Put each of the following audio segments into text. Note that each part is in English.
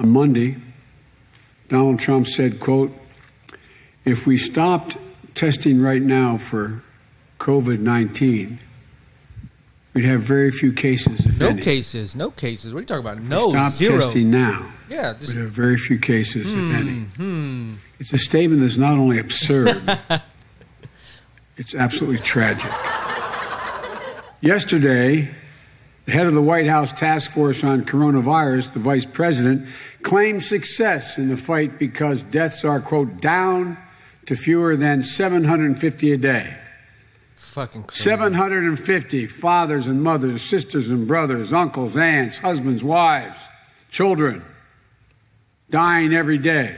On Monday, Donald Trump said, quote, if we stopped testing right now for COVID 19, we'd have very few cases, if No any. cases. No cases. What are you talking about? If we No Stop zero. testing now. Yeah. We'd have very few cases, if any. hmm. It's a statement that's not only absurd, it's absolutely tragic. Yesterday, the head of the White House task force on coronavirus, the vice president, claimed success in the fight because deaths are, quote, down to fewer than 750 a day. Fucking crazy. 750 fathers and mothers, sisters and brothers, uncles, aunts, husbands, wives, children dying every day.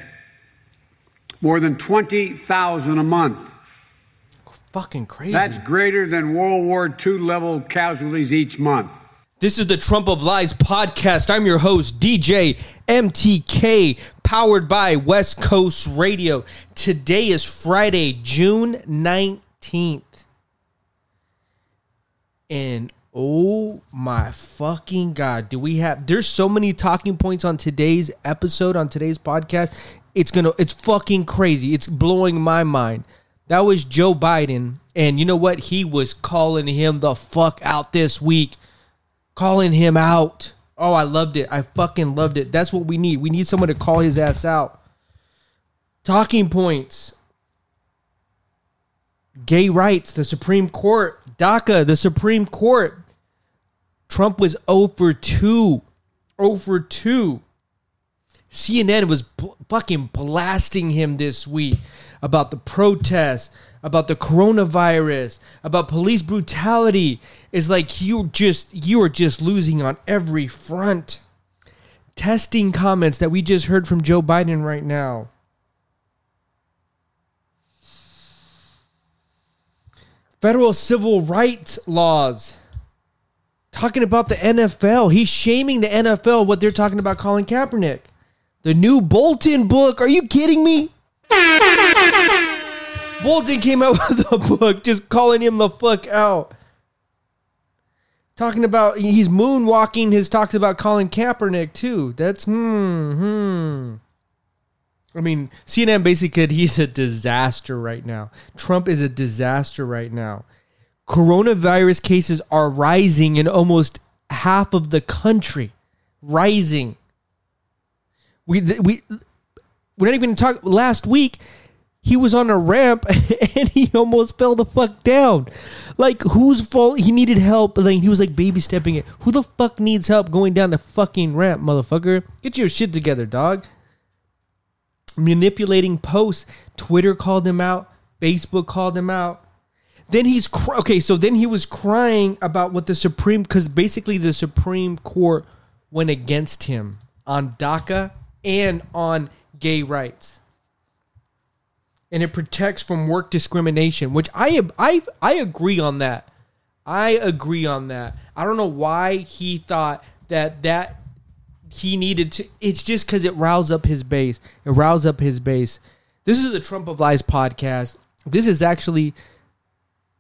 More than 20,000 a month. Fucking crazy. That's greater than World War II level casualties each month. This is the Trump of Lies podcast. I'm your host, DJ MTK, powered by West Coast Radio. Today is Friday, June 19th. And oh my fucking God, do we have there's so many talking points on today's episode, on today's podcast. It's gonna it's fucking crazy. It's blowing my mind. That was Joe Biden. And you know what? He was calling him the fuck out this week calling him out. Oh, I loved it. I fucking loved it. That's what we need. We need someone to call his ass out. Talking points. Gay rights, the Supreme Court, DACA, the Supreme Court. Trump was 0 for 2. 0 for 2. CNN was bl- fucking blasting him this week about the protests, about the coronavirus, about police brutality. It's like you just you are just losing on every front. Testing comments that we just heard from Joe Biden right now. Federal civil rights laws. Talking about the NFL. He's shaming the NFL what they're talking about Colin Kaepernick. The new Bolton book. Are you kidding me? Bolton came out with a book just calling him the fuck out. Talking about he's moonwalking his talks about Colin Kaepernick too. That's hmm hmm. I mean, CNN basically said he's a disaster right now. Trump is a disaster right now. Coronavirus cases are rising in almost half of the country. Rising. We we we're not even talk last week he was on a ramp and he almost fell the fuck down. Like whose fault he needed help? Like he was like baby stepping it. Who the fuck needs help going down the fucking ramp, motherfucker? Get your shit together, dog. Manipulating posts. Twitter called him out. Facebook called him out. Then he's cr- okay. So then he was crying about what the Supreme, because basically the Supreme Court went against him on DACA and on gay rights and it protects from work discrimination, which I I I agree on that. I agree on that. I don't know why he thought that that he needed to. It's just because it roused up his base. It roused up his base. This is the Trump of Lies podcast. This is actually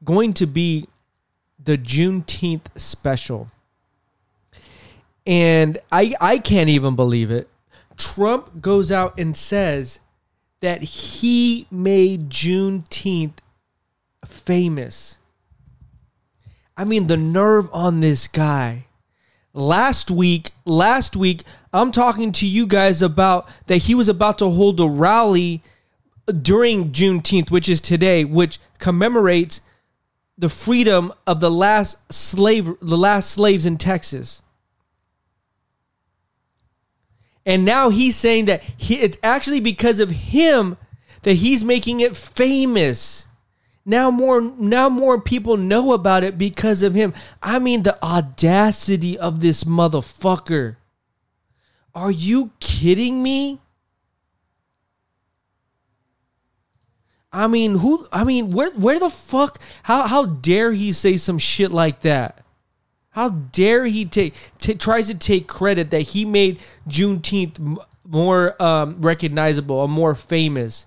going to be the Juneteenth special, and I I can't even believe it. Trump goes out and says that he made Juneteenth famous. I mean, the nerve on this guy. Last week, last week, I'm talking to you guys about that he was about to hold a rally during Juneteenth, which is today, which commemorates the freedom of the last slave, the last slaves in Texas. And now he's saying that he, it's actually because of him that he's making it famous. Now more now more people know about it because of him. I mean the audacity of this motherfucker. Are you kidding me? I mean, who I mean, where where the fuck how how dare he say some shit like that? How dare he take t- tries to take credit that he made Juneteenth m- more um, recognizable or more famous?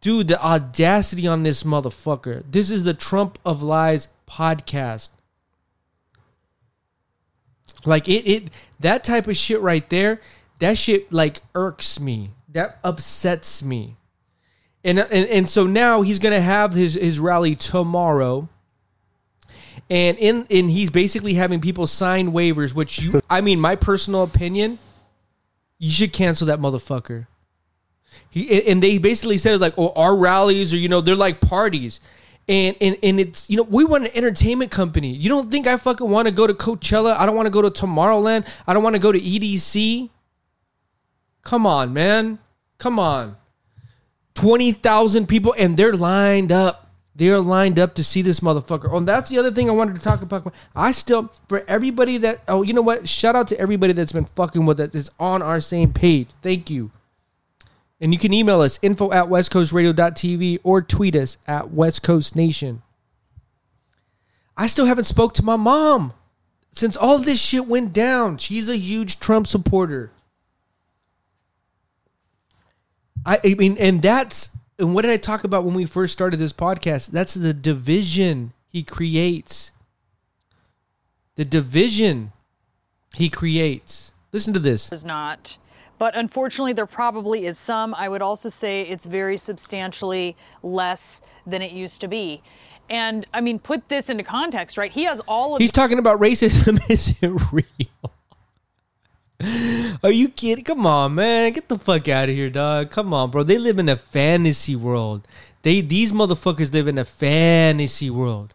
Dude, the audacity on this motherfucker. This is the Trump of Lies podcast. Like it, it that type of shit right there. That shit like irks me. That upsets me. And and, and so now he's gonna have his his rally tomorrow. And in in he's basically having people sign waivers, which you I mean, my personal opinion, you should cancel that motherfucker. He and they basically said like, oh, our rallies are you know they're like parties, and and and it's you know we want an entertainment company. You don't think I fucking want to go to Coachella? I don't want to go to Tomorrowland. I don't want to go to EDC. Come on, man. Come on. 20,000 people and they're lined up. They're lined up to see this motherfucker. Oh, and that's the other thing I wanted to talk about. I still, for everybody that, oh, you know what? Shout out to everybody that's been fucking with us. That's on our same page. Thank you. And you can email us info at westcoastradio.tv or tweet us at West Coast Nation. I still haven't spoke to my mom since all this shit went down. She's a huge Trump supporter. I, I mean, and that's and what did I talk about when we first started this podcast? That's the division he creates. The division he creates. Listen to this. Is not. But unfortunately, there probably is some. I would also say it's very substantially less than it used to be. And I mean, put this into context, right? He has all of. He's talking about racism. Is it real? Are you kidding? Come on, man. Get the fuck out of here, dog. Come on, bro. They live in a fantasy world. They these motherfuckers live in a fantasy world.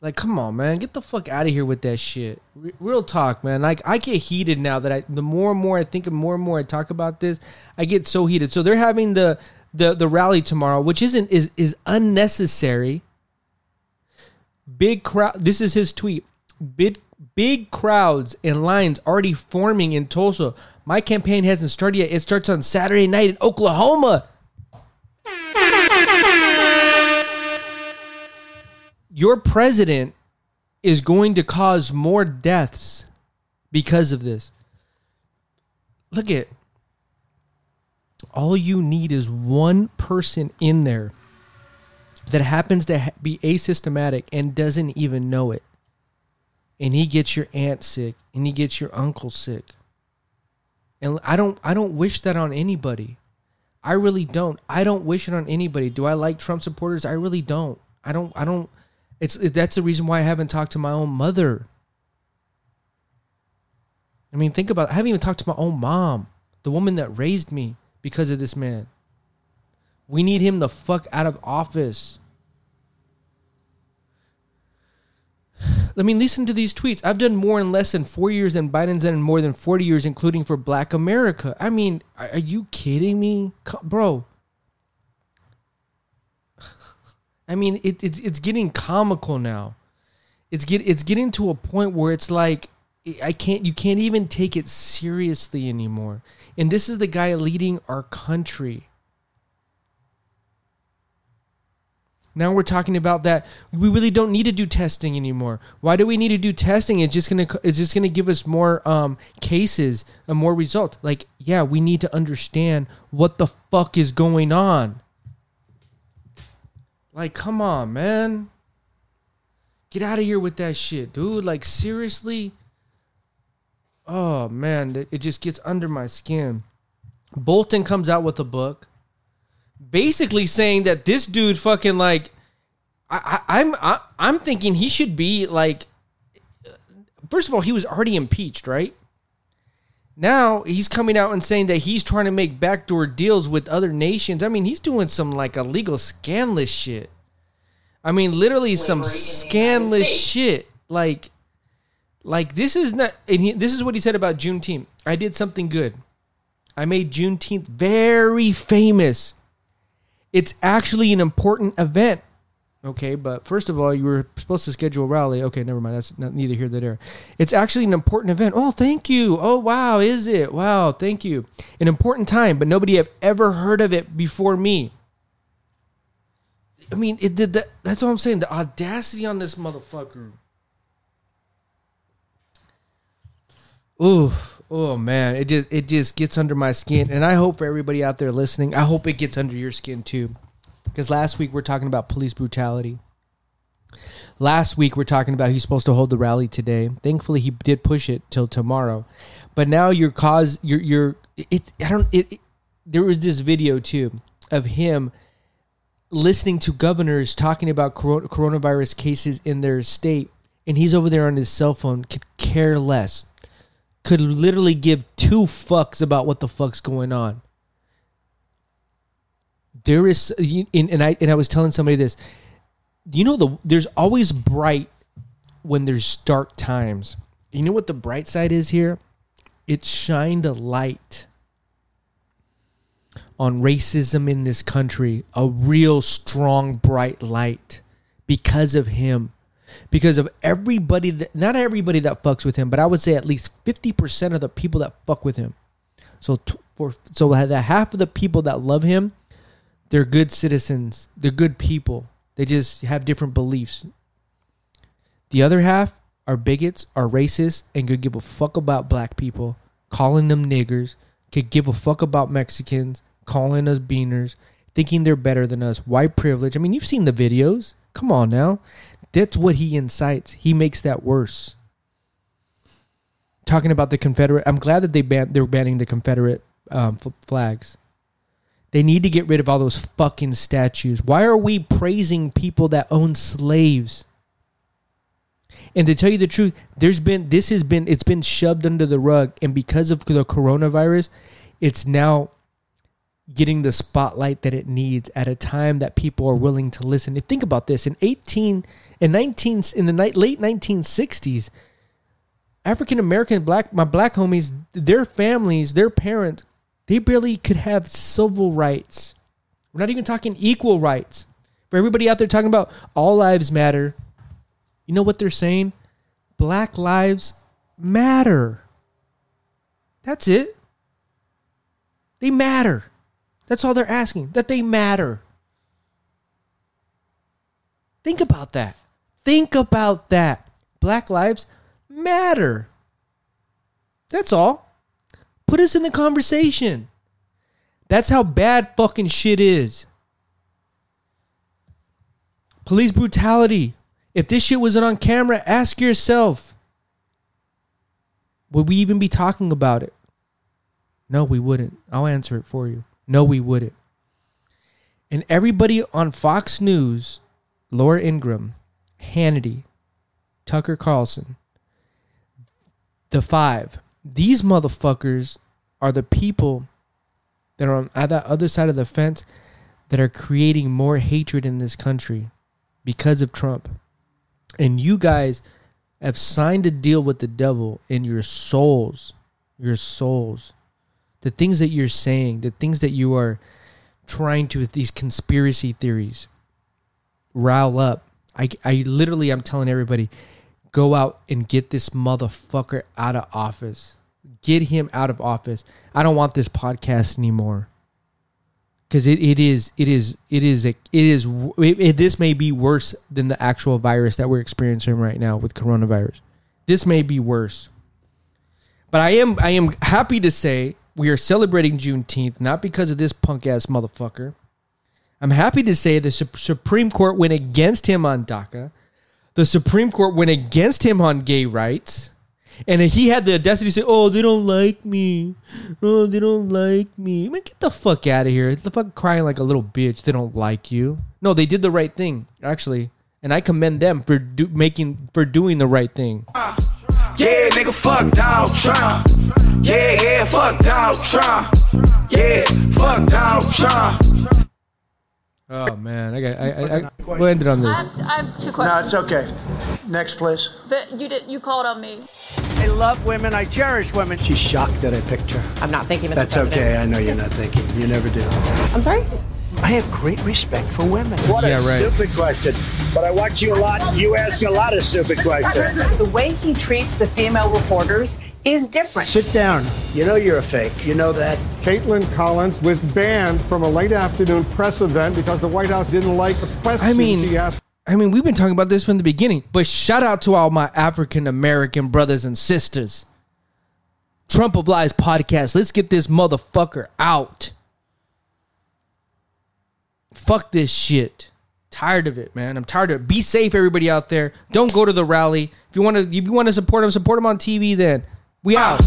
Like, come on, man. Get the fuck out of here with that shit. Re- real talk, man. Like, I get heated now that I the more and more I think and more and more I talk about this, I get so heated. So they're having the the the rally tomorrow, which isn't is is unnecessary. Big crowd. This is his tweet. Big big crowds and lines already forming in Tulsa. My campaign hasn't started yet. It starts on Saturday night in Oklahoma. Your president is going to cause more deaths because of this. Look at all you need is one person in there that happens to be asymptomatic and doesn't even know it and he gets your aunt sick and he gets your uncle sick. And I don't I don't wish that on anybody. I really don't. I don't wish it on anybody. Do I like Trump supporters? I really don't. I don't I don't it's that's the reason why I haven't talked to my own mother. I mean, think about it. I haven't even talked to my own mom, the woman that raised me because of this man. We need him the fuck out of office. I mean, listen to these tweets. I've done more in less than four years than Biden's done in more than 40 years, including for black America. I mean, are you kidding me? Bro. I mean, it, it's, it's getting comical now. It's get it's getting to a point where it's like I can't you can't even take it seriously anymore. And this is the guy leading our country. Now we're talking about that we really don't need to do testing anymore. Why do we need to do testing? It's just gonna it's just gonna give us more um, cases and more results. Like yeah, we need to understand what the fuck is going on. Like come on, man. Get out of here with that shit, dude. Like seriously. Oh man, it just gets under my skin. Bolton comes out with a book basically saying that this dude fucking like I, I I'm I, I'm thinking he should be like first of all he was already impeached right? Now he's coming out and saying that he's trying to make backdoor deals with other nations. I mean he's doing some like illegal scandalous shit. I mean literally some scandalous shit. Like like this is not and he, this is what he said about Juneteenth. I did something good. I made Juneteenth very famous it's actually an important event. Okay, but first of all, you were supposed to schedule a rally. Okay, never mind. That's not, neither here nor there. It's actually an important event. Oh, thank you. Oh, wow, is it? Wow, thank you. An important time, but nobody have ever heard of it before me. I mean, it did that. That's what I'm saying. The audacity on this motherfucker. Ooh oh man, it just it just gets under my skin, and I hope for everybody out there listening, I hope it gets under your skin too, because last week we we're talking about police brutality. last week we're talking about he's supposed to hold the rally today. Thankfully, he did push it till tomorrow. But now your cause, your your it. I don't. It, it there was this video too of him listening to governors talking about coro- coronavirus cases in their state, and he's over there on his cell phone, could care less, could literally give two fucks about what the fuck's going on. There is, and I and I was telling somebody this. You know the there's always bright when there's dark times. You know what the bright side is here? It shined a light on racism in this country, a real strong, bright light because of him. Because of everybody that, not everybody that fucks with him, but I would say at least 50% of the people that fuck with him. So, t- for, so that half of the people that love him, they're good citizens, they're good people. They just have different beliefs. The other half are bigots, are racist, and could give a fuck about black people, calling them niggers, could give a fuck about Mexicans, calling us beaners, thinking they're better than us, white privilege. I mean, you've seen the videos. Come on now. That's what he incites. He makes that worse. Talking about the Confederate, I'm glad that they ban, they're banning the Confederate um, f- flags. They need to get rid of all those fucking statues. Why are we praising people that own slaves? And to tell you the truth, there's been this has been it's been shoved under the rug, and because of the coronavirus, it's now getting the spotlight that it needs at a time that people are willing to listen. Think about this, in 18 in 19 in the night, late 1960s, African American black my black homies, their families, their parents, they barely could have civil rights. We're not even talking equal rights. For everybody out there talking about all lives matter, you know what they're saying? Black lives matter. That's it. They matter. That's all they're asking, that they matter. Think about that. Think about that. Black lives matter. That's all. Put us in the conversation. That's how bad fucking shit is. Police brutality. If this shit wasn't on camera, ask yourself would we even be talking about it? No, we wouldn't. I'll answer it for you. No, we wouldn't. And everybody on Fox News, Laura Ingraham, Hannity, Tucker Carlson, the five, these motherfuckers are the people that are on that other side of the fence that are creating more hatred in this country because of Trump. And you guys have signed a deal with the devil in your souls, your souls the things that you're saying, the things that you are trying to with these conspiracy theories rile up. I, I literally I'm telling everybody, go out and get this motherfucker out of office. Get him out of office. I don't want this podcast anymore. Cause it, it is it is it is it is it, it, this may be worse than the actual virus that we're experiencing right now with coronavirus. This may be worse. But I am I am happy to say we are celebrating Juneteenth not because of this punk ass motherfucker. I'm happy to say the Supreme Court went against him on DACA. The Supreme Court went against him on gay rights. And he had the audacity to say, "Oh, they don't like me. Oh, they don't like me." I mean, get the fuck out of here. The fuck crying like a little bitch. They don't like you. No, they did the right thing, actually, and I commend them for do- making for doing the right thing. Yeah, nigga, fuck Donald Trump. Yeah, yeah, fuck Donald Trump. Yeah, fuck Donald Trump. Oh man, I got. I, I, I we'll end it on this. I have, I have two questions. No, it's okay. Next, please. But you did. You called on me. I love women. I cherish women. She's shocked that I picked her. I'm not thinking. Mr. That's President. okay. I know you're not thinking. You never do. I'm sorry. I have great respect for women. What Yeah, a right. stupid question. But I watch you a lot. You ask a lot of stupid questions. The way he treats the female reporters is different. Sit down. You know you're a fake. You know that. Kaitlan Collins was banned from a late afternoon press event because the White House didn't like the question I mean, she asked. I mean, we've been talking about this from the beginning, but shout out to all my African American brothers and sisters. Trump of Lies podcast. Let's get this motherfucker out. Fuck this shit. Tired of it, man. I'm tired of it. Be safe, everybody out there. Don't go to the rally. If you want to, if you want to support him, support him on TV. Then we out.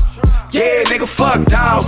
Yeah, nigga, fuck Don.